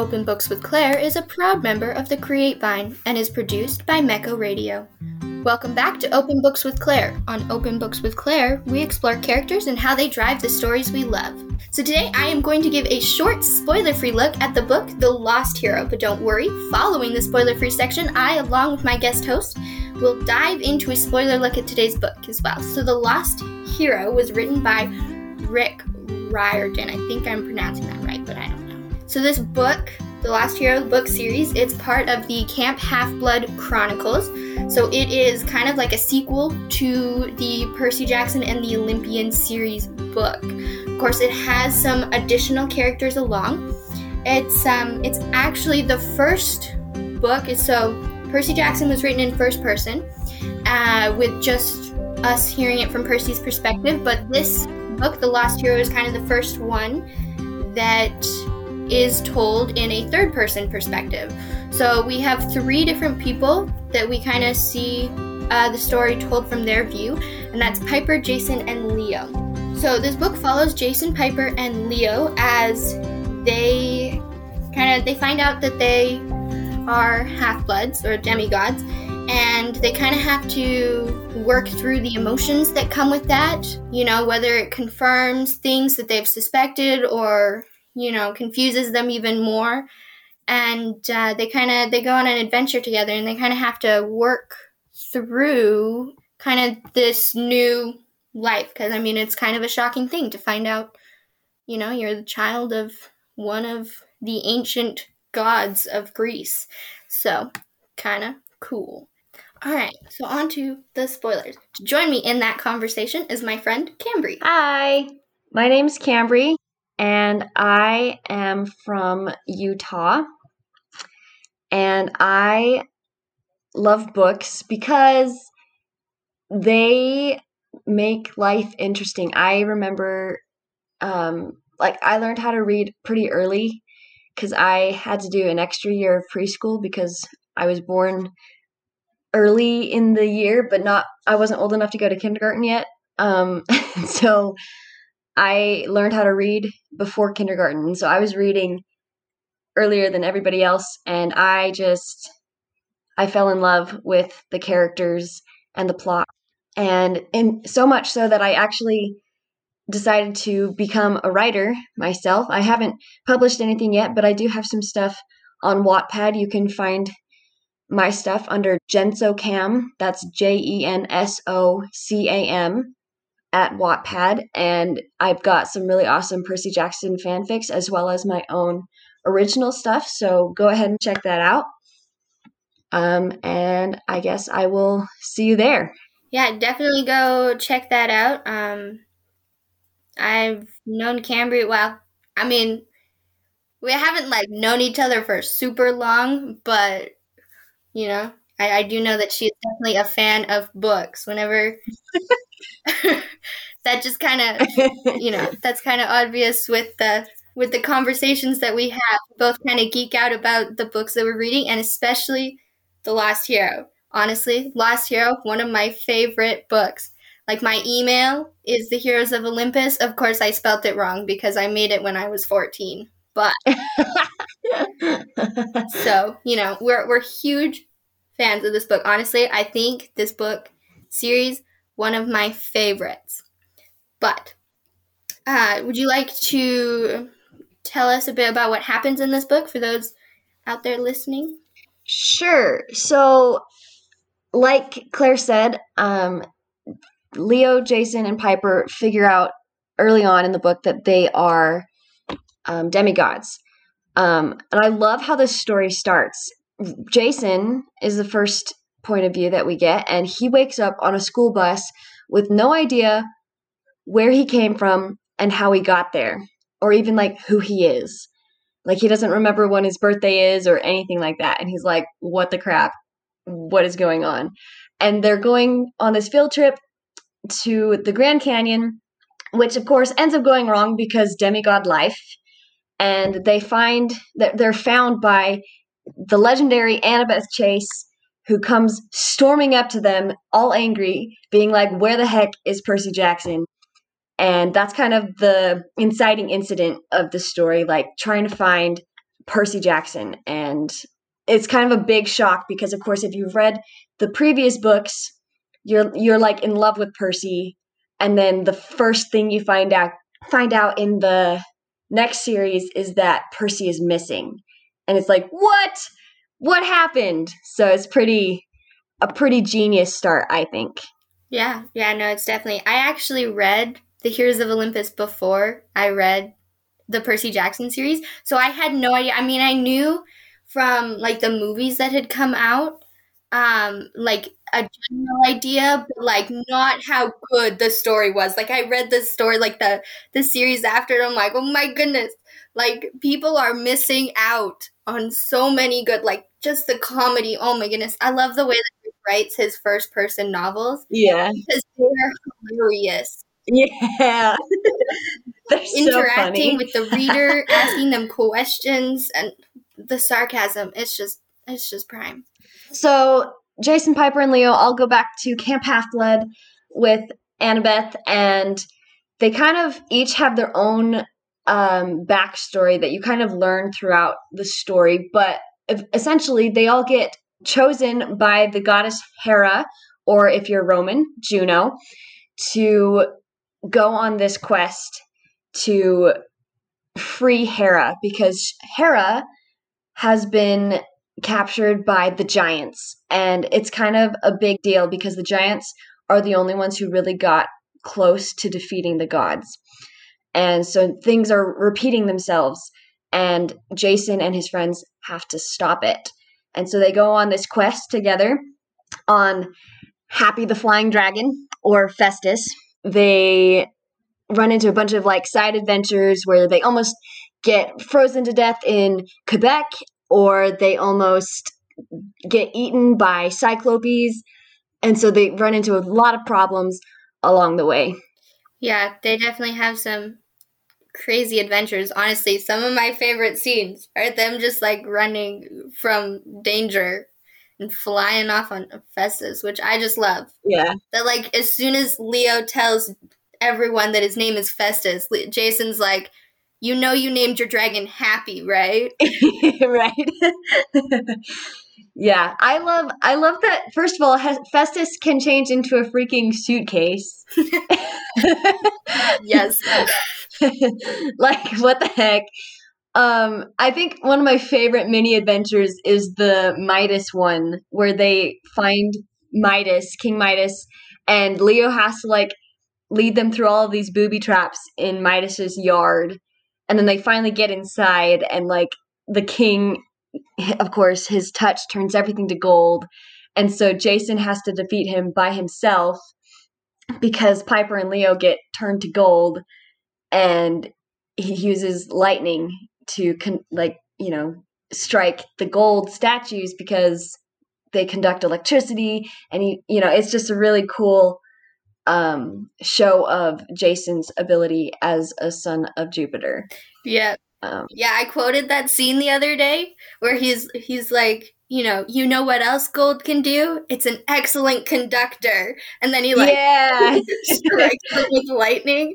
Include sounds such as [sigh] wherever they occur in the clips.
Open Books with Claire is a proud member of the Createvine and is produced by Mecco Radio. Welcome back to Open Books with Claire. On Open Books with Claire, we explore characters and how they drive the stories we love. So today I am going to give a short spoiler free look at the book The Lost Hero. But don't worry, following the spoiler free section, I, along with my guest host, will dive into a spoiler look at today's book as well. So The Lost Hero was written by Rick Riordan. I think I'm pronouncing that right, So this book, the Last Hero book series, it's part of the Camp Half Blood Chronicles. So it is kind of like a sequel to the Percy Jackson and the Olympian series book. Of course, it has some additional characters along. It's um, it's actually the first book. So Percy Jackson was written in first person, uh, with just us hearing it from Percy's perspective. But this book, The Lost Hero, is kind of the first one that is told in a third person perspective. So we have three different people that we kind of see uh, the story told from their view, and that's Piper, Jason, and Leo. So this book follows Jason, Piper, and Leo as they kind of they find out that they are half bloods or demigods and they kind of have to work through the emotions that come with that you know whether it confirms things that they've suspected or you know confuses them even more. And uh, they kind of they go on an adventure together and they kind of have to work through kind of this new life. Because i mean it's kind of a shocking thing to find out you know you're the child of one of the ancient gods of greece. So kind of cool. All right, so on to the spoilers. To join me in that conversation is my friend Cambry. Hi, my name's Cambry, and I am from Utah. And I love books because they make life interesting. I remember, um, like, I learned how to read pretty early because I had to do an extra year of preschool because I was born early in the year, but not I wasn't old enough to go to kindergarten yet. Um, [laughs] so I learned how to read before kindergarten. So I was reading earlier than everybody else and I just I fell in love with the characters and the plot. And and so much so that I actually decided to become a writer myself. I haven't published anything yet, but I do have some stuff on Wattpad you can find my stuff under Jensocam. That's J E N S O C A M at Wattpad. And I've got some really awesome Percy Jackson fanfics as well as my own original stuff. So go ahead and check that out. Um, and I guess I will see you there. Yeah, definitely go check that out. Um, I've known Cambry. Well, I mean, we haven't like known each other for super long, but you know, I, I do know that she is definitely a fan of books. Whenever [laughs] that just kind of, you know, [laughs] that's kind of obvious with the with the conversations that we have. Both kind of geek out about the books that we're reading, and especially The Last Hero. Honestly, Last Hero, one of my favorite books. Like my email is The Heroes of Olympus. Of course, I spelt it wrong because I made it when I was 14. But [laughs] so, you know, we're we're huge fans of this book. Honestly, I think this book series one of my favorites. But uh, would you like to tell us a bit about what happens in this book for those out there listening? Sure. So, like Claire said, um, Leo, Jason, and Piper figure out early on in the book that they are um, demigods. Um, and I love how this story starts. Jason is the first point of view that we get, and he wakes up on a school bus with no idea where he came from and how he got there, or even like who he is. Like he doesn't remember when his birthday is or anything like that. And he's like, what the crap? What is going on? And they're going on this field trip to the Grand Canyon, which of course ends up going wrong because demigod life and they find that they're found by the legendary Annabeth Chase, who comes storming up to them, all angry, being like, Where the heck is Percy Jackson? And that's kind of the inciting incident of the story, like trying to find Percy Jackson. And it's kind of a big shock because of course if you've read the previous books, you're you're like in love with Percy and then the first thing you find out find out in the next series is that Percy is missing. And it's like, "What? What happened?" So it's pretty a pretty genius start, I think. Yeah, yeah, no, it's definitely. I actually read The Heroes of Olympus before I read the Percy Jackson series, so I had no idea. I mean, I knew from like the movies that had come out, um, like a general idea, but like not how good the story was. Like I read the story, like the the series after, and I'm like, oh my goodness, like people are missing out on so many good, like just the comedy. Oh my goodness, I love the way that he writes his first person novels. Yeah, because they're hilarious. Yeah, [laughs] they're interacting so with the reader, [laughs] asking them questions, and the sarcasm. It's just, it's just prime. So Jason Piper and Leo all go back to Camp Half Blood with Annabeth, and they kind of each have their own um, backstory that you kind of learn throughout the story. But essentially, they all get chosen by the goddess Hera, or if you're Roman, Juno, to go on this quest to free Hera because Hera has been captured by the giants. And it's kind of a big deal because the giants are the only ones who really got close to defeating the gods. And so things are repeating themselves, and Jason and his friends have to stop it. And so they go on this quest together on Happy the Flying Dragon or Festus. They run into a bunch of like side adventures where they almost get frozen to death in Quebec or they almost get eaten by cyclopes. And so they run into a lot of problems along the way. Yeah, they definitely have some crazy adventures. Honestly, some of my favorite scenes are them just like running from danger and flying off on Festus, which I just love. Yeah. That like as soon as Leo tells everyone that his name is Festus, Jason's like, you know you named your dragon happy right [laughs] right [laughs] yeah i love i love that first of all festus can change into a freaking suitcase. [laughs] Yes. [laughs] Like what the heck? Um i think one of my favorite mini adventures is the midas one where they find midas king midas and leo has to like lead them through all of these booby traps in midas's yard. And then they finally get inside and like the king of course his touch turns everything to gold and so jason has to defeat him by himself because piper and leo get turned to gold and he uses lightning to con- like you know strike the gold statues because they conduct electricity and he you know it's just a really cool um, show of Jason's ability as a son of Jupiter. Yeah. Um, yeah, I quoted that scene the other day where he's he's like, you know, you know what else gold can do? It's an excellent conductor. And then he like yeah. [laughs] strikes with lightning.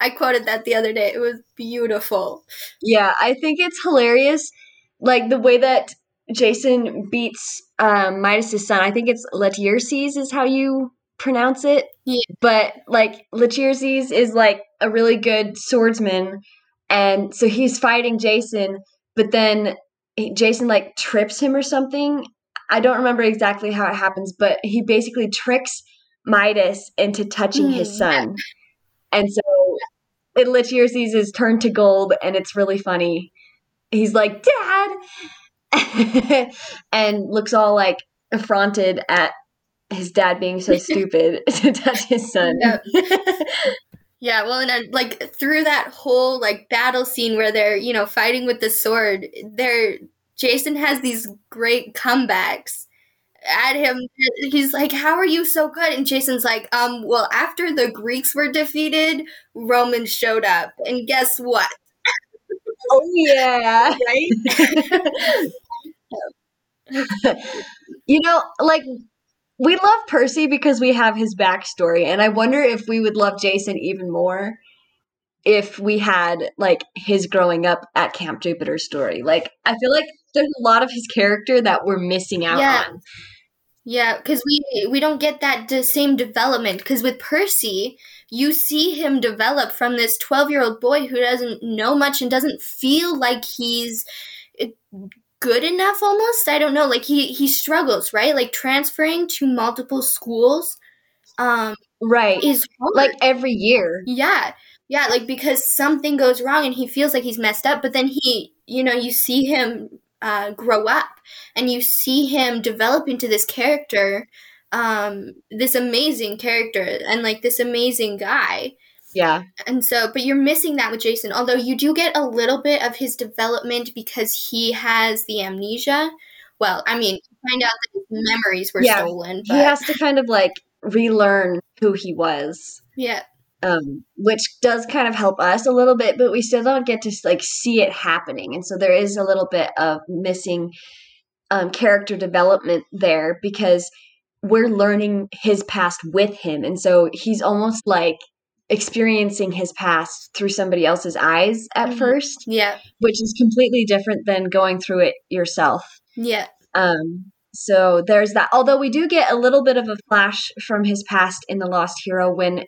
I quoted that the other day. It was beautiful. Yeah, I think it's hilarious. Like the way that Jason beats um, Midas's son. I think it's Laertes is how you pronounce it. Yeah. But like Laertes is like a really good swordsman, and so he's fighting Jason, but then Jason like trips him or something. I don't remember exactly how it happens, but he basically tricks Midas into touching mm. his son, and so it Laertes is turned to gold, and it's really funny. He's like, "Dad," [laughs] and looks all like affronted at his dad being so [laughs] stupid [laughs] to touch his son. Yeah. well, and uh, like through that whole like battle scene where they're you know fighting with the sword, there Jason has these great comebacks at him. He's like, "How are you so good?" And Jason's like, "Um, well, after the Greeks were defeated, Romans showed up, and guess what?" [laughs] Oh yeah, [laughs] right. [laughs] you know, like we love Percy because we have his backstory, and I wonder if we would love Jason even more if we had like his growing up at Camp Jupiter story. Like I feel like there's a lot of his character that we're missing out Yeah. on. Yeah, because we we don't get that the same development. Because with Percy, you see him develop from this twelve year old boy who doesn't know much and doesn't feel like he's eh, good enough. Almost, I don't know. Like he he struggles, right? Like transferring to multiple schools, um, Right. is hard. Like every year. Yeah. Yeah, like because something goes wrong and he feels like he's messed up, but then he, you know, you see him uh, grow up and you see him develop into this character, um, this amazing character and like this amazing guy. Yeah. And so, but you're missing that with Jason, although you do get a little bit of his development because he has the amnesia. Well, I mean, find out that his memories were Yeah. stolen, but He has to kind of like relearn who he was. yeah, um, which does kind of help us a little bit, but we still don't get to like see it happening, and so there is a little bit of missing um, character development there because we're learning his past with him, and so he's almost like experiencing his past through somebody else's eyes at Mhm. first, yeah, which is completely different than going through it yourself. yeah. Um, so there's that. Although we do get a little bit of a flash from his past in The Lost Hero when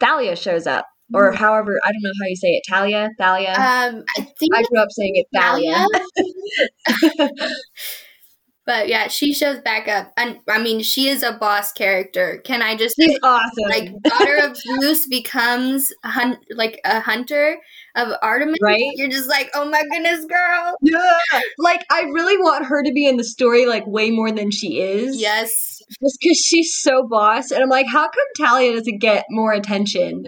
Thalia shows up, or however, I don't know how you say it. Talia? Thalia? Um, I think I grew up saying it Thalia. [laughs] [laughs] But yeah, she shows back up, and I mean, she is a boss character. Can I just She's say, awesome. like, daughter of [laughs] Zeus becomes hun- like a hunter of Artemis? right? You're just like, oh my goodness, girl. Yeah. Like, I really want her to be in the story, like, way more than she is. Yes, Just because she's so boss. And I'm like, how come Talia doesn't get more attention?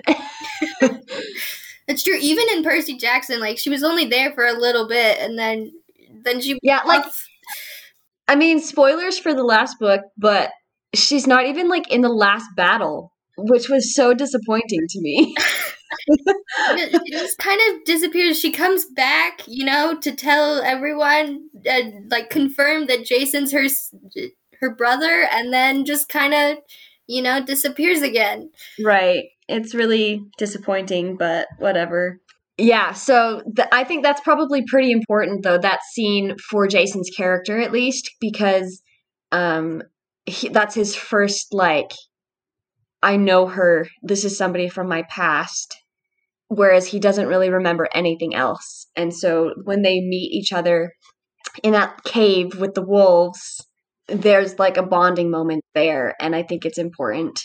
it's true. Even in Percy Jackson, like she was only there for a little bit, and then then she yeah, like, I mean, spoilers for the last book, but she's not even like in the last battle, which was so disappointing to me. [laughs] she just kind of disappears. She comes back, you know, to tell everyone, uh, like confirm that Jason's her her brother, and then just kind of, you know, disappears again. right. It's really disappointing, but whatever. Yeah, so th- I think that's probably pretty important, though, that scene for Jason's character, at least, because um, he, that's his first, like, I know her, this is somebody from my past, whereas he doesn't really remember anything else. And so when they meet each other in that cave with the wolves, there's like a bonding moment there. And I think it's important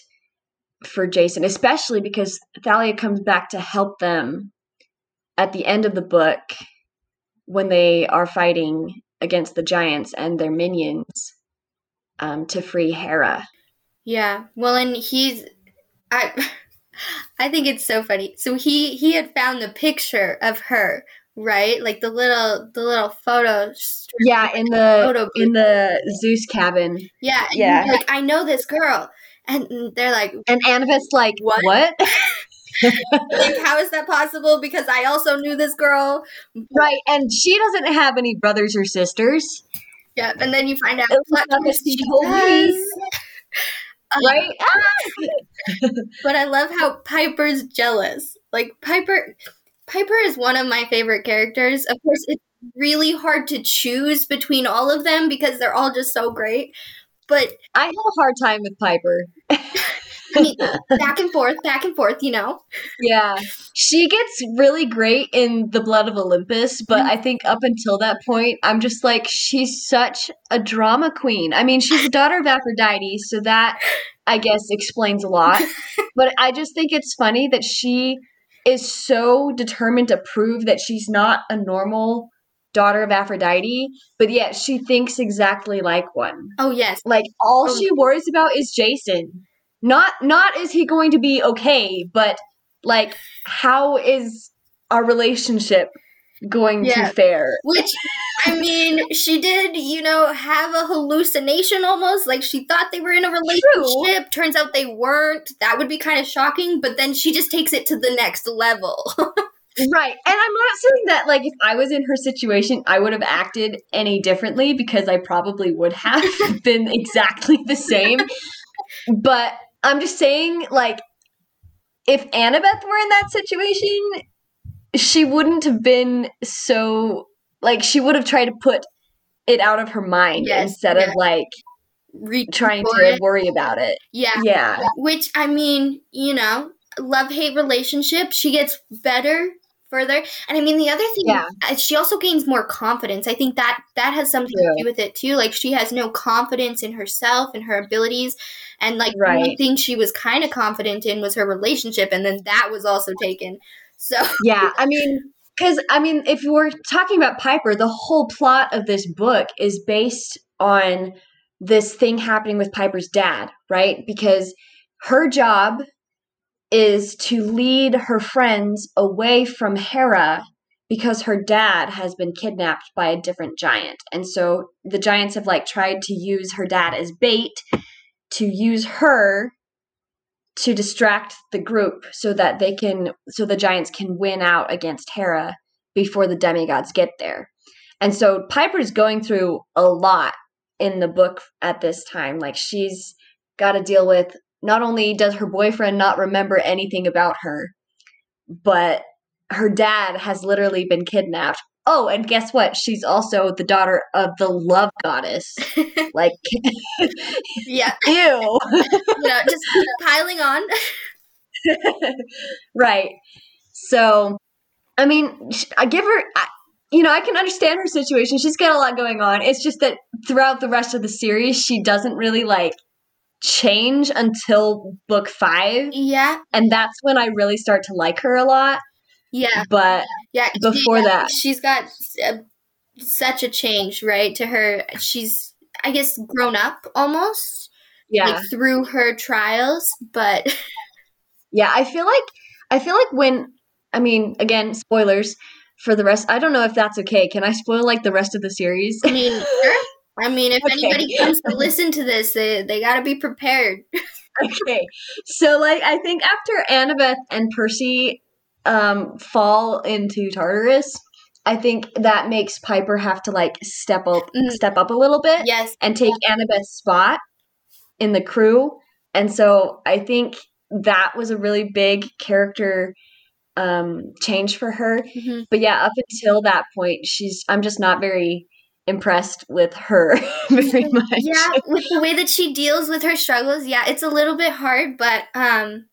for Jason, especially because Thalia comes back to help them at the end of the book when they are fighting against the giants and their minions um, to free Hera. Yeah. Well, and he's, I, [laughs] I think it's so funny. So he he had found the picture of her, right? Like the little the little photo. strip. Yeah, in Photo the in the Zeus cabin, Yeah. and Yeah. Like I know this girl, and they're like, and Annabeth's like, What? "What?" [laughs] like, how is that possible? Because I also knew this girl. right, and she doesn't have any brothers or sisters, Yep. and then you find out It plot twist, she does. [laughs] Um, right? Ah! [laughs] But I love how Piper's jealous. Like Piper, Piper is one of my favorite characters. Of course, it's really hard to choose between all of them because they're all just so great. But I have a hard time with Piper. [laughs] I mean, back and forth, back and forth. You know. Yeah. She gets really great in The Blood of Olympus, but Mm-hmm. I think up until that point, I'm just like, she's such a drama queen. I mean, she's the daughter of Aphrodite, so that I guess explains a lot. [laughs] but I just think it's funny that she is so determined to prove that she's not a normal daughter of Aphrodite, but yet she thinks exactly like one. Oh yes. Like all Oh. she worries about is Jason. Not not is he going to be okay, but like how is our relationship going Yeah. to fare? Which, I mean, she did, you know, have a hallucination almost. Like she thought they were in a relationship. Turns out they weren't. That would be kind of shocking. But then she just takes it to the next level. [laughs] Right. And I'm not saying that like if I was in her situation, I would have acted any differently because I probably would have [laughs] been exactly the same. But I'm just saying like if Annabeth were in that situation, she wouldn't have been so like she would have tried to put it out of her mind Yes, instead yeah. of like Reach trying to worry about it. Yeah. Yeah. Which I mean, you know, love hate relationship. She gets better further, and I mean the other thing. Yeah. uh, she also gains more confidence. I think that that has something to do with it too. Like she has no confidence in herself and her abilities, and like the Right. one thing she was kind of confident in was her relationship, and then that was also taken. So Yeah, I mean, because I mean, if we're talking about Piper, the whole plot of this book is based on this thing happening with Piper's dad, right? Because her job is to lead her friends away from Hera because her dad has been kidnapped by a different giant. And so the giants have like tried to use her dad as bait to use her to distract the group so that they can so the giants can win out against Hera before the demigods get there. And so Piper's going through a lot in the book at this time. Like she's got to deal with not only does her boyfriend not remember anything about her, but her dad has literally been kidnapped. Oh, and guess what? She's also the daughter of the love goddess. [laughs] Like, yeah, [laughs] ew. you know, just piling on. [laughs] right. So, I mean, I give her, I, you know, I can understand her situation. She's got a lot going on. It's just that throughout the rest of the series, she doesn't really like change until book five. Yeah, And that's when I really start to like her a lot. yeah, But yeah. Before she- that. she's got uh, such a change, right? To her, she's I guess grown up almost. yeah, like through her trials but [laughs] yeah, I feel like, I feel like when, I mean, again, spoilers for the rest. I don't know if that's okay. Can I spoil like the rest of the series? i mean sure. i mean if Okay. anybody comes to listen to this they, they got to be prepared [laughs] okay. So like I think after Annabeth and Percy um fall into Tartarus, I think that makes Piper have to like step up Mhm. step up a little bit yes and take Annabeth's spot in the crew. And so I think that was a really big character um change for her. mhm. But yeah, up until that point, she's I'm just not very impressed with her [laughs] very much. yeah with the way that she deals with her struggles yeah it's a little bit hard but um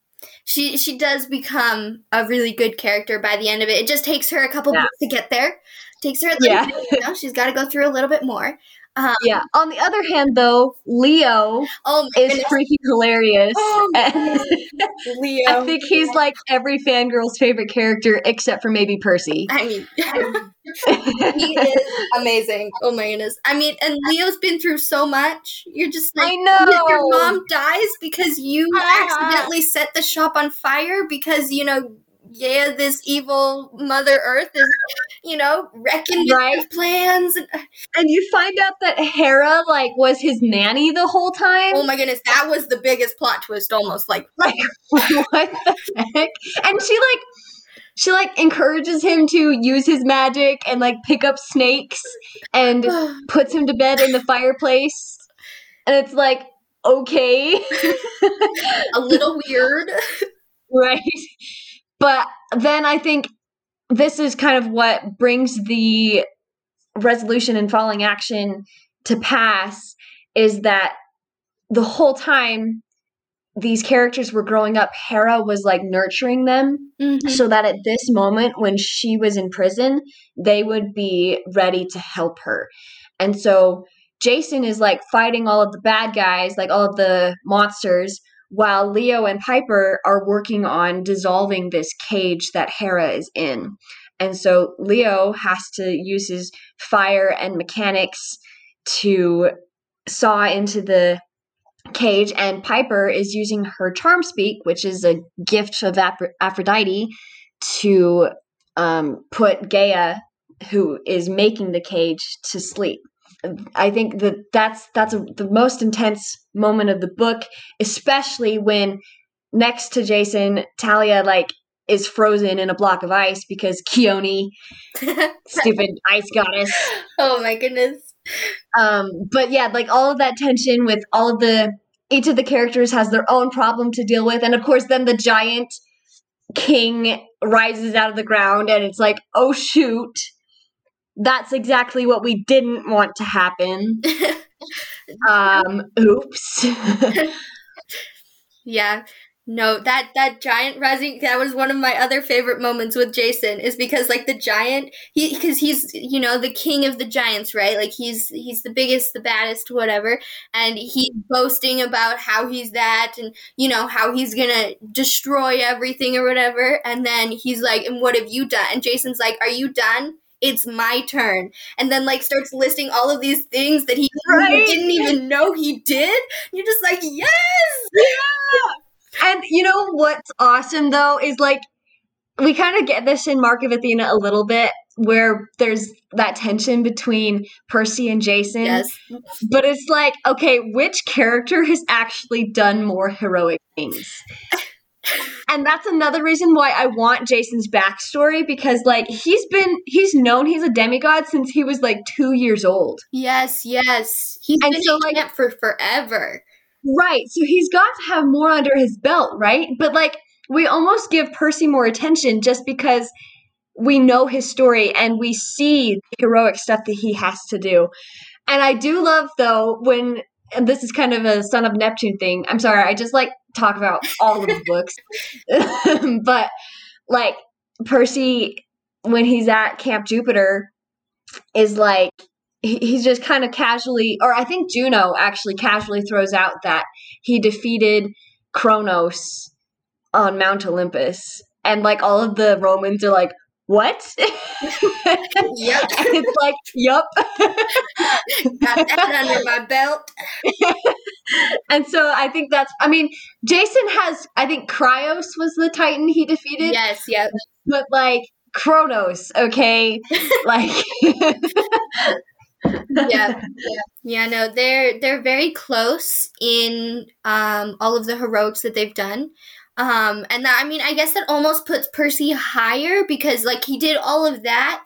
she she does become a really good character by the end of it it just takes her a couple Yeah. books to get there takes her a little Yeah. bit, you know she's got to go through a little bit more um, Yeah. On the other hand, though, Leo oh is goodness. freaking hilarious. Oh [laughs] leo I think he's like every fangirl's favorite character except for maybe Percy. i mean [laughs] [laughs] he is amazing. Oh my goodness. I mean, and Leo's been through so much. You're just like, I know. Your mom dies because you accidentally set the shop on fire because, you know, yeah, this evil Mother Earth is, you know, wrecking Right. his plans. And, And you find out that Hera like was his nanny the whole time. oh my goodness, that was the biggest plot twist almost. Like, [laughs] like what the heck? And she like she like encourages him to use his magic and like pick up snakes and [sighs] puts him to bed in the fireplace. And it's like, okay. [laughs] a little weird. [laughs] right. But then I think this is kind of what brings the resolution and following action to pass is that the whole time these characters were growing up, Hera was like nurturing them Mhm. so that at this moment when she was in prison, they would be ready to help her. And so Jason is like fighting all of the bad guys, like all of the monsters, while Leo and Piper are working on dissolving this cage that Hera is in. And so Leo has to use his fire and mechanics to saw into the cage, and Piper is using her charm speak, which is a gift of Aph- Aphrodite, to um, put Gaia, who is making the cage, to sleep. I think that that's that's a, the most intense moment of the book, especially when next to Jason, Talia like is frozen in a block of ice because Khione, [laughs] stupid ice goddess, oh my goodness. um but yeah like all of that tension with all of the each of the characters has their own problem to deal with and of course then the giant king rises out of the ground and it's like, oh shoot, that's exactly what we didn't want to happen. [laughs] um, oops. [laughs] yeah. No, that that giant rising that was one of my other favorite moments with Jason is because like the giant he because he's you know the king of the giants right like he's he's the biggest the baddest whatever and he's boasting about how he's that and you know how he's gonna destroy everything or whatever and then he's like and what have you done and Jason's like are you done it's my turn and then like starts listing all of these things that he right. didn't even know he did you're just like yes yeah and you know what's awesome though is like we kind of get this in Mark of Athena a little bit where there's that tension between Percy and Jason. Yes. But it's like, okay, which character has actually done more heroic things? And that's another reason why I want Jason's backstory because like he's been he's known he's a demigod since he was like two years old. Yes, yes. He's and been so, like, for forever. Right. So he's got to have more under his belt, right? But like we almost give Percy more attention just because we know his story and we see the heroic stuff that he has to do. And I do love though when and this is kind of a son of Neptune thing. I'm sorry, I just like talk about all of the books. [laughs] but like Percy when he's at Camp Jupiter is like he's just kind of casually, or I think Juno actually casually throws out that he defeated Kronos on Mount Olympus. And like all of the Romans are like, what? [laughs] yep. it's like, yep. Got that under my belt. [laughs] and so I think that's, I mean, Jason has, I think Krios was the Titan he defeated. Yes, yep. But like, Kronos, okay? [laughs] like yeah, [laughs] yeah, yeah. No, they're they're very close in um, all of the heroics that they've done. Um, and that, I mean, I guess that almost puts Percy higher because like he did all of that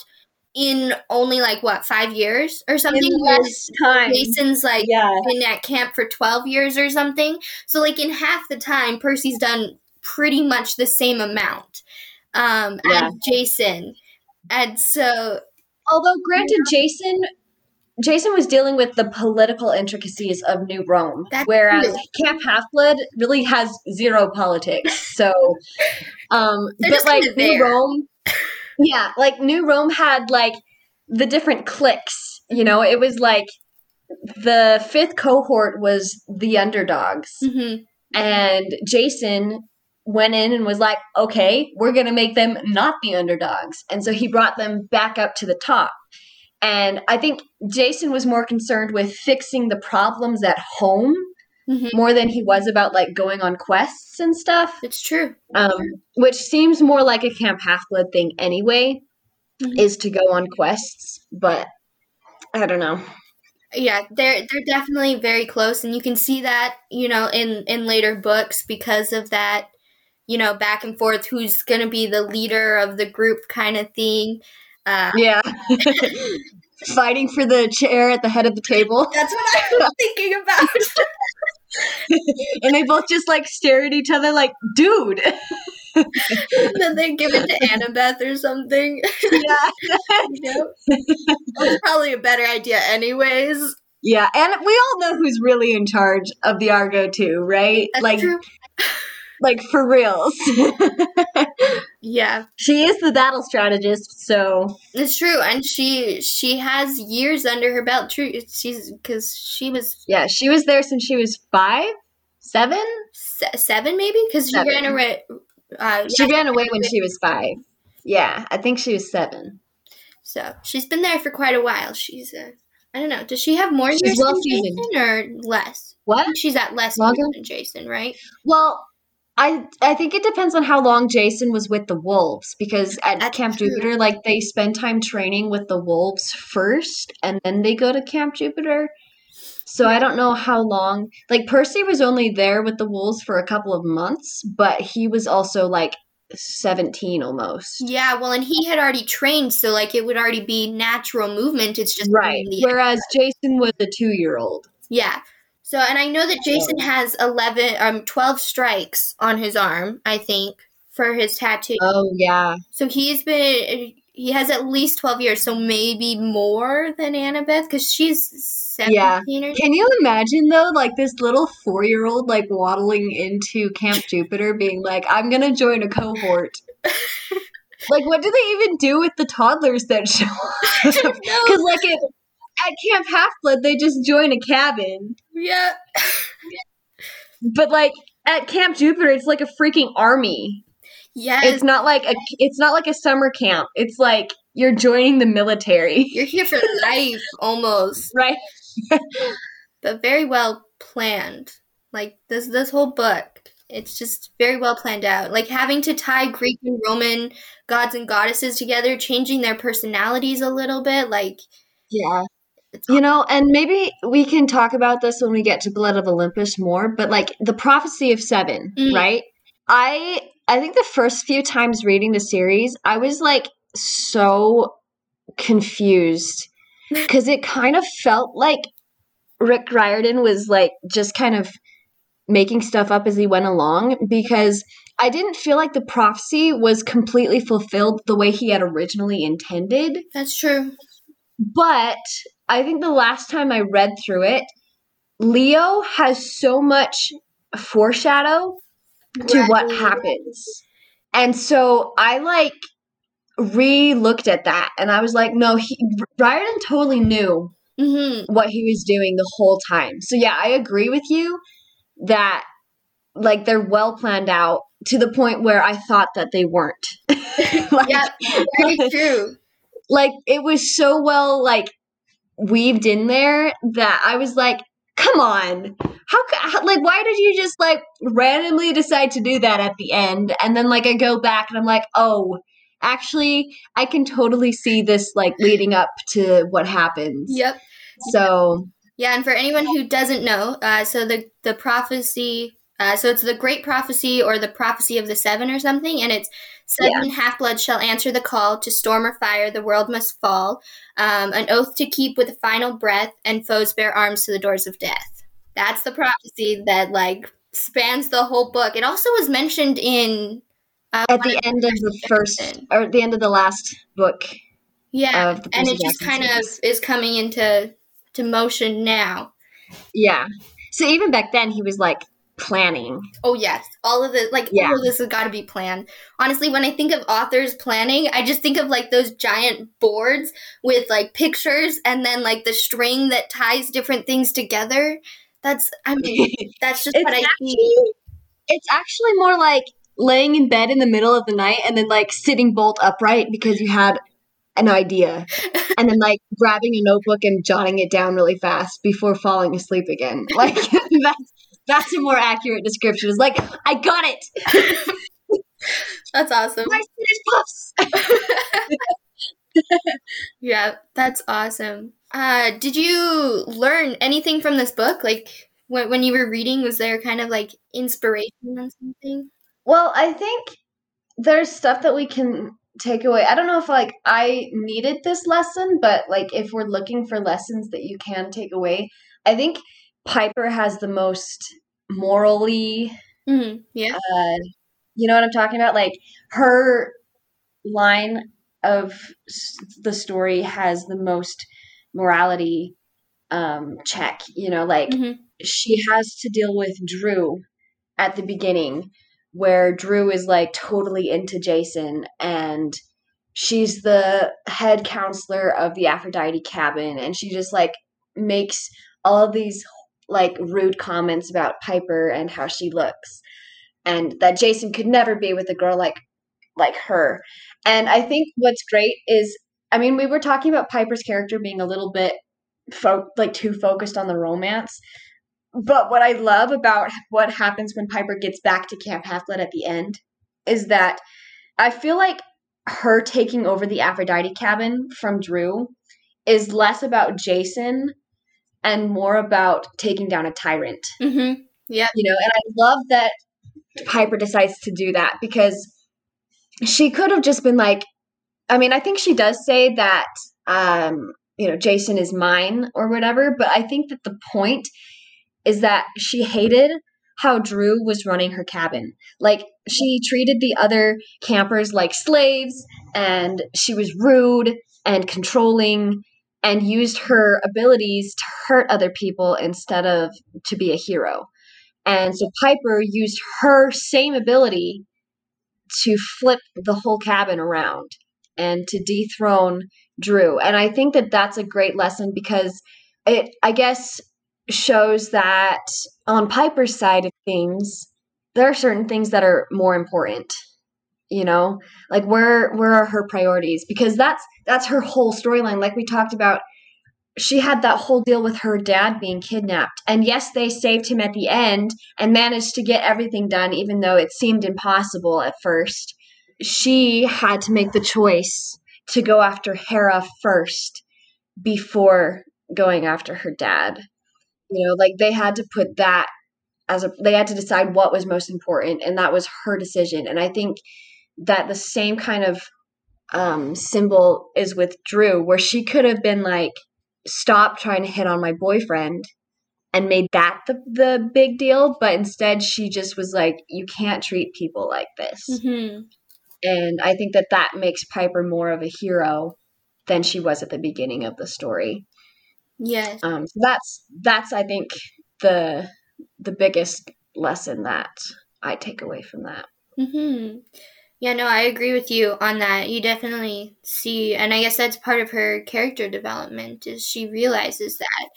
in only like what five years or something. In less time. Jason's like yeah. been at camp for twelve years or something. So like in half the time, Percy's done pretty much the same amount um, yeah. as Jason. And so although granted jason Jason was dealing with the political intricacies of New Rome, That's whereas true. Camp Half Blood really has zero politics. So, um, but like New Rome, yeah, like New Rome had like the different cliques. You know, it was like the fifth cohort was the underdogs, mm-hmm. and Jason went in and was like, "Okay, we're gonna make them not the underdogs," and so he brought them back up to the top and I think Jason was more concerned with fixing the problems at home mm-hmm. more than he was about like going on quests and stuff. It's true. Um, which seems more like a Camp Half Blood thing anyway, mm-hmm. is to go on quests. But I don't know. Yeah, they're they're definitely very close, and you can see that you know in in later books because of that you know back and forth who's going to be the leader of the group kind of thing. Uh, yeah. [laughs] Fighting for the chair at the head of the table. That's what I was thinking about. [laughs] and they both just like stare at each other like, dude. then they give it to Annabeth or something. Yeah. [laughs] you That's probably a better idea, anyways. Yeah, and we all know who's really in charge of the Argo too, right? That's like true like for reals. [laughs] yeah. She is the battle strategist, so it's true, and she she has years under her belt. True, she's because she was yeah she was there since she was five, seven, Se- seven maybe because she ran away. Uh, she ran away when she was five. Yeah, I think she was seven. So she's been there for quite a while. She's uh, I don't know. Does she have more she's years well than Jason or less? What? She's at less Longer? than Jason, right? Well, I I think it depends on how long Jason was with the wolves because at That's Camp true. Jupiter, like they spend time training with the wolves first, and then they go to Camp Jupiter. So I don't know how long. Like Percy was only there with the wolves for a couple of months, but he was also like 17 almost. Yeah, well, and he had already trained, so like it would already be natural movement. It's just right. Whereas Jason was a two year old. Yeah. So, and I know that Jason has 11, um, 12 strikes on his arm, I think, for his tattoo. Oh yeah. So he's been he has at least 12 years, so maybe more than Annabeth because she's 17 Yeah. Can you imagine though, like this little four year old like waddling into Camp [laughs] Jupiter being like, I'm gonna join a cohort. [laughs] like what do they even do with the toddlers that show up? Because like at, at Camp Half Blood they just join a cabin. Yeah. But like at Camp Jupiter it's like a freaking army. Yes. It's not like a it's not like a summer camp. It's like you're joining the military. You're here for [laughs] life almost. Right? but very well planned. Like this this whole book, it's just very well planned out. Like having to tie Greek and Roman gods and goddesses together, changing their personalities a little bit. Like Yeah. You know, and maybe we can talk about this when we get to Blood of Olympus more, but like the prophecy of 7, Mm. right? I I think the first few times reading the series, I was like so confused [laughs] cuz it kind of felt like Rick Riordan was like just kind of making stuff up as he went along because I didn't feel like the prophecy was completely fulfilled the way he had originally intended. that's true. But I think the last time I read through it, Leo has so much foreshadow to what happens. And so I like re looked at that and I was like, no, he, Riordan totally knew Mm-hmm. what he was doing the whole time. So yeah, I agree with you that like they're well planned out to the point where I thought that they weren't. [laughs] like, Yeah, very [laughs] true. like it was so well like weaved in there that I was like, come on. How, how like why did you just like randomly decide to do that at the end and then like I go back and I'm like, "Oh, actually I can totally see this like leading up to what happens." Yep. So, Yeah, and for anyone who doesn't know, uh, so the the prophecy, uh, so it's the great prophecy or the prophecy of the seven or something, and it's seven half bloods shall answer the call to storm or fire, the world must fall, um, an oath to keep with the final breath, and foes bear arms to the doors of death. That's the prophecy that like spans the whole book. It also was mentioned in uh, at the end of the first or at the end of the last book yeah, and it just kind of is coming into to motion now. Yeah. So even back then he was like planning. Oh yes, all of it. Like Yeah. all of this has got to be planned. Honestly, when I think of authors planning, I just think of like those giant boards with like pictures and then like the string that ties different things together. That's I mean, [laughs] that's just what I see. it's actually more like laying in bed in the middle of the night and then like sitting bolt upright because you had an idea [laughs] and then like grabbing a notebook and jotting it down really fast before falling asleep again. Like [laughs] that's that's a more accurate description. It's like I got it. [laughs] That's awesome. My Swedish puffs. [laughs] Yeah, that's awesome. Uh, did you learn anything from this book? Like when when you were reading, was there kind of like inspiration on something? Well, I think there's stuff that we can take away. I don't know if like I needed this lesson, but like if we're looking for lessons that you can take away, I think Piper has the most morally hmm Yeah. uh you know what I'm talking about? Like her line of the story has the most morality um check, you know, like hmm she has to deal with Drew at the beginning, where Drew is like totally into Jason, and she's the head counselor of the Aphrodite cabin, and she just like makes all of these like rude comments about Piper and how she looks, and that Jason could never be with a girl like like her. And I think what's great is, I mean, we were talking about Piper's character being a little bit fo- like too focused on the romance. But what I love about what happens when Piper gets back to Camp Half Blood at the end is that I feel like her taking over the Aphrodite cabin from Drew is less about Jason and more about taking down a tyrant. hmm Yeah. You know, and I love that Piper decides to do that because she could have just been like I mean, I think she does say that um, you know, Jason is mine or whatever, but I think that the point is that she hated how Drew was running her cabin. Like she treated the other campers like slaves and she was rude and controlling and used her abilities to hurt other people instead of to be a hero. And so Piper used her same ability to flip the whole cabin around and to dethrone Drew. And I think that that's a great lesson because it, I guess, shows that on Piper's side of things, there are certain things that are more important. You know, like where where are her priorities? Because that's that's her whole storyline. Like we talked about, she had that whole deal with her dad being kidnapped. And yes, they saved him at the end and managed to get everything done, even though it seemed impossible at first. She had to make the choice to go after Hera first before going after her dad. You know, like they had to put that as a they had to decide what was most important and that was her decision. And I think that the same kind of um symbol is with Drew where she could have been like stop trying to hit on my boyfriend and made that the, the big deal but instead she just was like you can't treat people like this Mm-hmm. and i think that that makes piper more of a hero than she was at the beginning of the story Yes. um, so that's that's i think the the biggest lesson that i take away from that Mm-hmm. Yeah, no, I agree with you on that. You definitely see, and I guess that's part of her character development is she realizes that,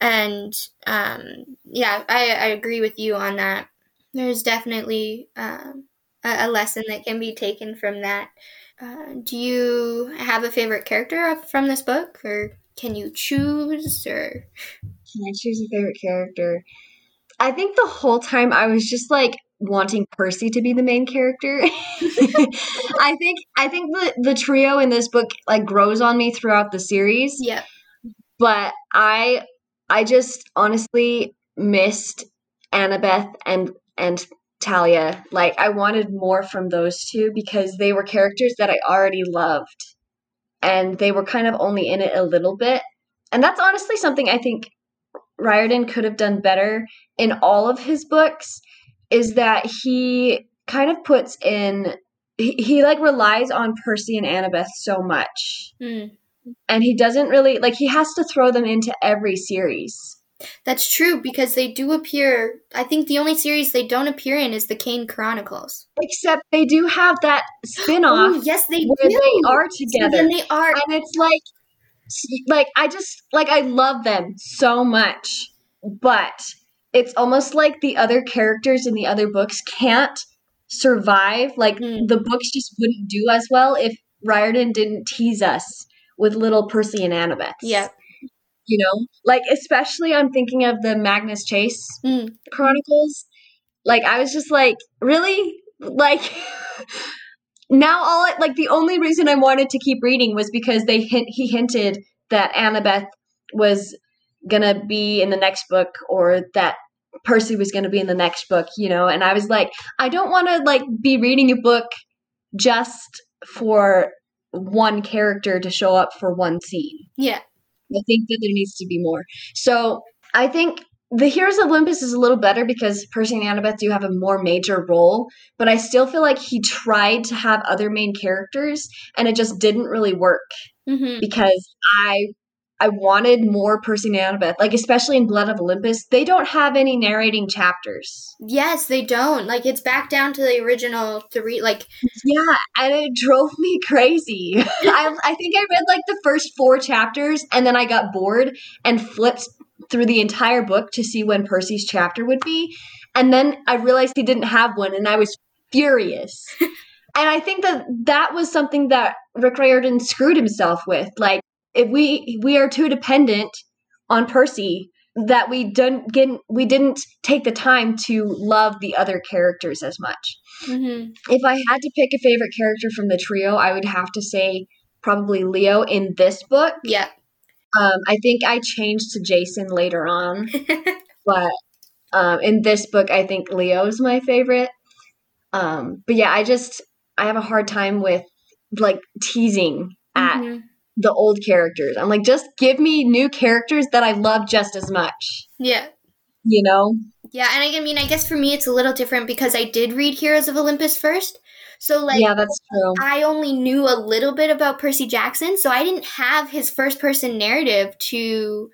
and um, yeah, I, I agree with you on that. There's definitely um, a, a lesson that can be taken from that. Uh, do you have a favorite character from this book, or can you choose? Or Can I choose a favorite character? I think the whole time I was just like wanting Percy to be the main character. [laughs] I think I think the the trio in this book like grows on me throughout the series, yeah, but I I just honestly missed Annabeth and and Thalia. Like I wanted more from those two because they were characters that I already loved and they were kind of only in it a little bit. And that's honestly something I think Riordan could have done better in all of his books is that he kind of puts in he, he like relies on Percy and Annabeth so much. Mm. And he doesn't really like he has to throw them into every series. that's true because they do appear. I think the only series they don't appear in is the Kane Chronicles. Except they do have that spin-off Oh, yes, they where do. they are So together. then they are. and it's like like I just like I love them so much, but it's almost like the other characters in the other books can't survive. Like Hmm. the books just wouldn't do as well if Riordan didn't tease us with little Percy and Annabeth. Yeah. You know? Like especially I'm thinking of the Magnus Chase Mm. Chronicles. Like I was just like, really? Like [laughs] now all I, like the only reason I wanted to keep reading was because they hint he hinted that Annabeth was gonna be in the next book or that Percy was gonna be in the next book, you know, and I was like, I don't wanna like be reading a book just for one character to show up for one scene. Yeah. I think that there needs to be more. So I think the Heroes of Olympus is a little better because Percy and Annabeth do have a more major role, but I still feel like he tried to have other main characters and it just didn't really work hmm because I I wanted more Percy and Annabeth, like especially in Blood of Olympus, they don't have any narrating chapters. Yes, they don't. Like it's back down to the original three. Like Yeah, and it drove me crazy. [laughs] I, I think I read like the first four chapters and then I got bored and flipped through the entire book to see when Percy's chapter would be. And then I realized he didn't have one and I was furious. [laughs] and I think that that was something that Rick Riordan screwed himself with. Like, if we we are too dependent on Percy that we didn't get we didn't take the time to love the other characters as much mhm. if I had to pick a favorite character from the trio, I would have to say probably Leo in this book. yeah. Um, I think I changed to Jason later on, [laughs] but um, in this book, I think Leo's my favorite. Um, but yeah, I just I have a hard time with like teasing at Mhm. The old characters. I'm like, just give me new characters that I love just as much. Yeah. You know? Yeah, and I mean, I guess for me it's a little different because I did read Heroes of Olympus first. So like yeah, that's true. I only knew a little bit about Percy Jackson, so I didn't have his first person narrative to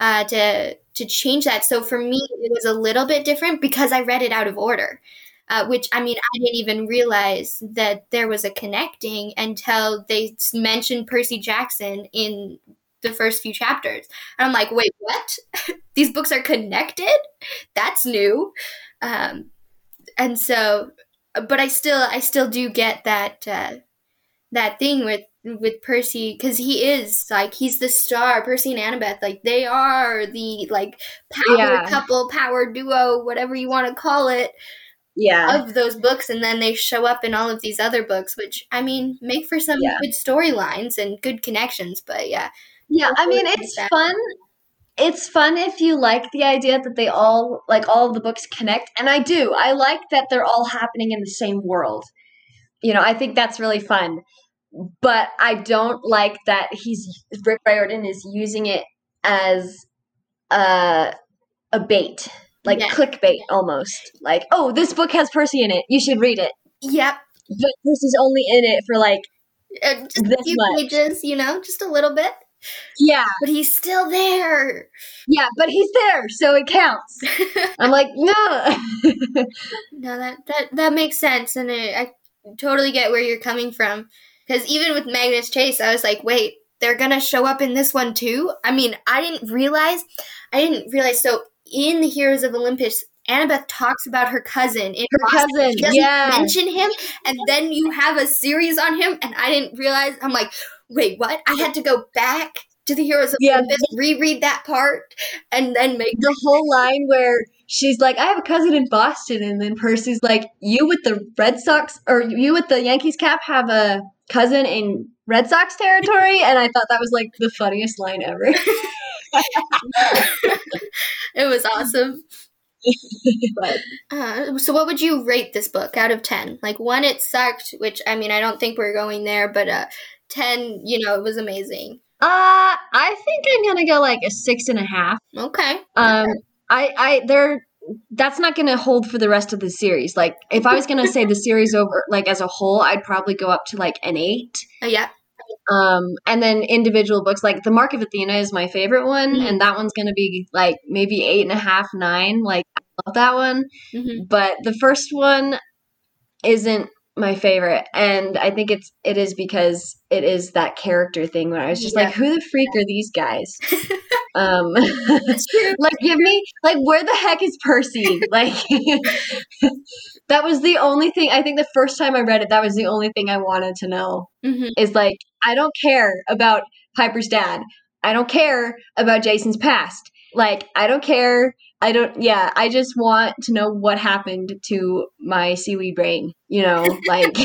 uh to to change that. So for me it was a little bit different because I read it out of order. Uh, which I mean, I didn't even realize that there was a connecting until they mentioned Percy Jackson in the first few chapters. And I'm like, wait, what? [laughs] These books are connected? That's new. Um, and so, but I still, I still do get that, uh, that thing with, with Percy, because he is like, he's the star, Percy and Annabeth, like they are the like power Yeah. couple, power duo, whatever you want to call it Yeah. of those books and then they show up in all of these other books which i mean make for some Yeah. good storylines and good connections but yeah Yeah, I mean it's that- fun. It's fun if you like the idea that they all like all of the books connect, and I do. I like that they're all happening in the same world. You know, I think that's really fun. But I don't like that he's Rick Riordan is using it as a a bait, like Yeah. clickbait almost. Like, oh, this book has Percy in it. You should read it. yep But Percy's only in it for like uh, just a few much. pages you know just a little bit yeah, but he's still there yeah, but he's there, so it counts. [laughs] I'm like, no. [laughs] no that that that makes sense and I, I totally get where you're coming from because even with magnus chase i was like wait they're gonna show up in this one too i mean i didn't realize i didn't realize so in the heroes of olympus annabeth talks about her cousin in Her Boston. cousin, She doesn't yeah. mention him and then you have a series on him and i didn't realize i'm like wait what i had to go back to the heroes of Yeah. olympus reread that part and then make the whole line where she's like, I have a cousin in Boston, and then Percy's like, You with the Red Sox or you with the Yankees cap have a cousin in Red Sox territory, and I thought that was like the funniest line ever. [laughs] [laughs] it was awesome [laughs] but Uh, so what would you rate this book out of 10 like one it sucked which i mean i don't think we're going there but uh 10 you know it was amazing uh, I think I'm gonna go like a six and a half. okay Um, I, I, there. That's not going to hold for the rest of the series. Like, if I was going to say the series over, like as a whole, I'd probably go up to like an eight. oh yeah Um, and then individual books like the Mark of Athena is my favorite one, Mhm. and that one's gonna be like maybe eight and a half, nine. Like I love that one, hmm but the first one isn't my favorite, and I think it's it is because it is that character thing where I was just Yeah. like, who the freak are these guys? [laughs] um, [laughs] like give me like where the heck is Percy? Like [laughs] that was the only thing. I think the first time I read it, that was the only thing I wanted to know hmm is like I don't care about Piper's dad. I don't care about Jason's past. Like I don't care. I don't yeah, I just want to know what happened to my seaweed brain, you know, [laughs] like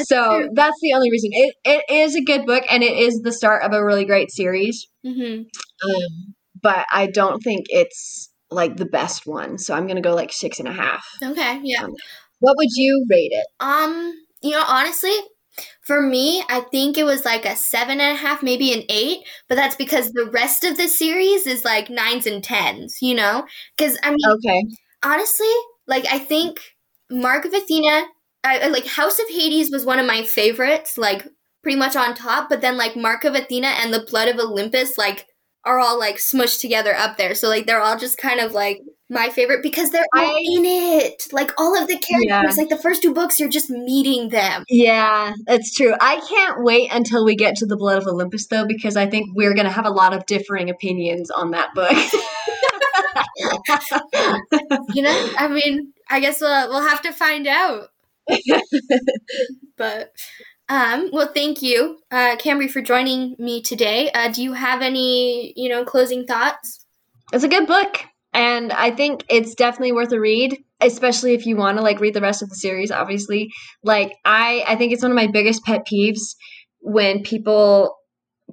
So that's the only reason. It it is a good book and it is the start of a really great series. hmm Um, but I don't think it's like the best one. So I'm gonna go like six and a half. Okay, yeah. What would you rate it? Um, you know, honestly, for me, I think it was like a seven and a half, maybe an eight, but that's because the rest of the series is like nines and tens, you know? Because, I mean, Okay. honestly, like, I think Mark of Athena, I, like, House of Hades was one of my favorites, like, pretty much on top, but then, like, Mark of Athena and the Blood of Olympus, like, are all, like, smushed together up there. So, like, they're all just kind of, like, my favorite because they're all in it. Like, all of the characters, Yeah. like, the first two books, you're just meeting them. Yeah, that's true. I can't wait until we get to the Blood of Olympus, though, because I think we're going to have a lot of differing opinions on that book. [laughs] You know, I mean, I guess we'll, we'll have to find out. but, um, well, thank you, uh, Camry, for joining me today. Uh, do you have any, you know, closing thoughts? it's a good book, and I think it's definitely worth a read, especially if you want to like read the rest of the series. Obviously, like I, I think it's one of my biggest pet peeves when people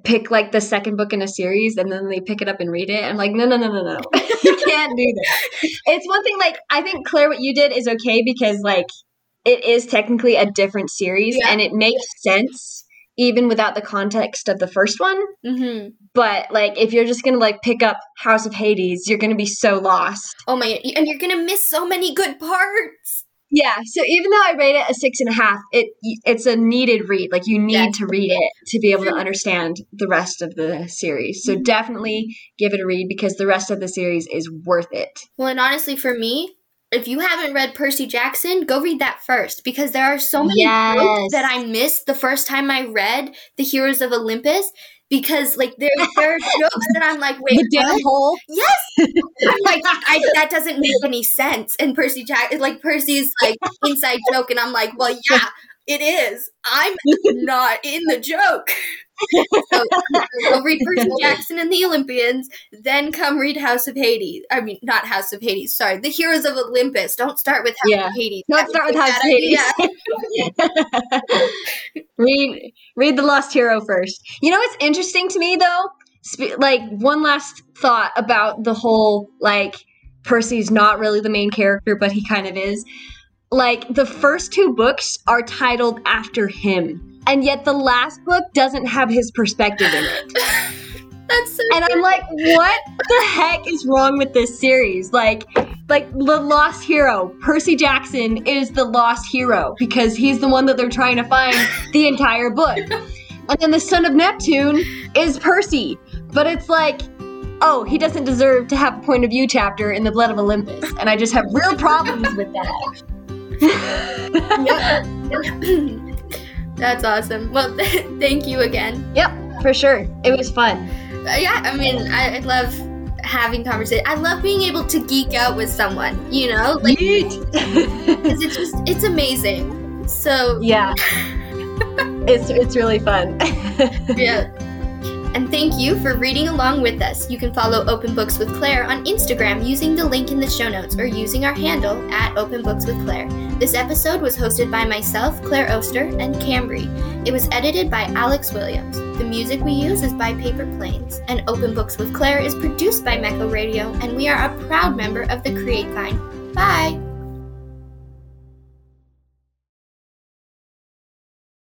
pick like the second book in a series and then they pick it up and read it. I'm like, no, no, no, no, no, [laughs] you can't do that. It's one thing. Like I think Claire, what you did is okay because like it is technically a different series Yeah. and it makes sense even without the context of the first one. Mm-hmm. But like, if you're just gonna like pick up House of Hades, you're gonna be so lost. Oh my! And you're gonna miss so many good parts. Yeah. So even though I rate it a six and a half, it it's a needed read. Like you need Yes. to read it to be able to understand the rest of the series. So Mhm. definitely give it a read because the rest of the series is worth it. Well, and honestly, for me, if you haven't read Percy Jackson, go read that first because there are so many Yes. that I missed the first time I read The Heroes of Olympus. Because like there, there are [laughs] jokes that I'm like, wait, the dam hole. Yes, [laughs] I'm like, I, that doesn't make any sense. And Percy Jack, like Percy's like inside joke, and I'm like, well, yeah, it is. I'm [laughs] not in the joke. So [laughs] go read Percy Jackson and the Olympians, then come read House of Hades. I mean, not House of Hades. Sorry, the Heroes of Olympus. Don't start with House Yeah. of Hades. Don't That start with House of Hades. [laughs] read read the Lost Hero first. You know what's interesting to me though? Sp- like one last thought about the whole like Percy's not really the main character, but he kind of is. Like the first two books are titled after him, and yet the last book doesn't have his perspective in it. [laughs] That's so. And I'm like, what the heck is wrong with this series? Like, like the lost hero, Percy Jackson is the lost hero because he's the one that they're trying to find the entire book. [laughs] And then the son of Neptune is Percy. But it's like, oh, he doesn't deserve to have a point of view chapter in the Blood of Olympus. And I just have real problems with that. [laughs] [clears throat] That's awesome. Well, [laughs] thank you again. yep, for sure. It was fun. Uh, yeah, I mean, I, I love having conversation. I love being able to geek out with someone. You know, like because [laughs] it's just it's amazing. So yeah. It's it's really fun. [laughs] yeah. And thank you for reading along with us. You can follow Open Books with Claire on Instagram using the link in the show notes or using our handle at Open Books with Claire. This episode was hosted by myself, Claire Oster, and Cambry. It was edited by Alex Williams. The music we use is by Paper Planes. And Open Books with Claire is produced by Mecco Radio, and we are a proud member of the Create Vine. Bye!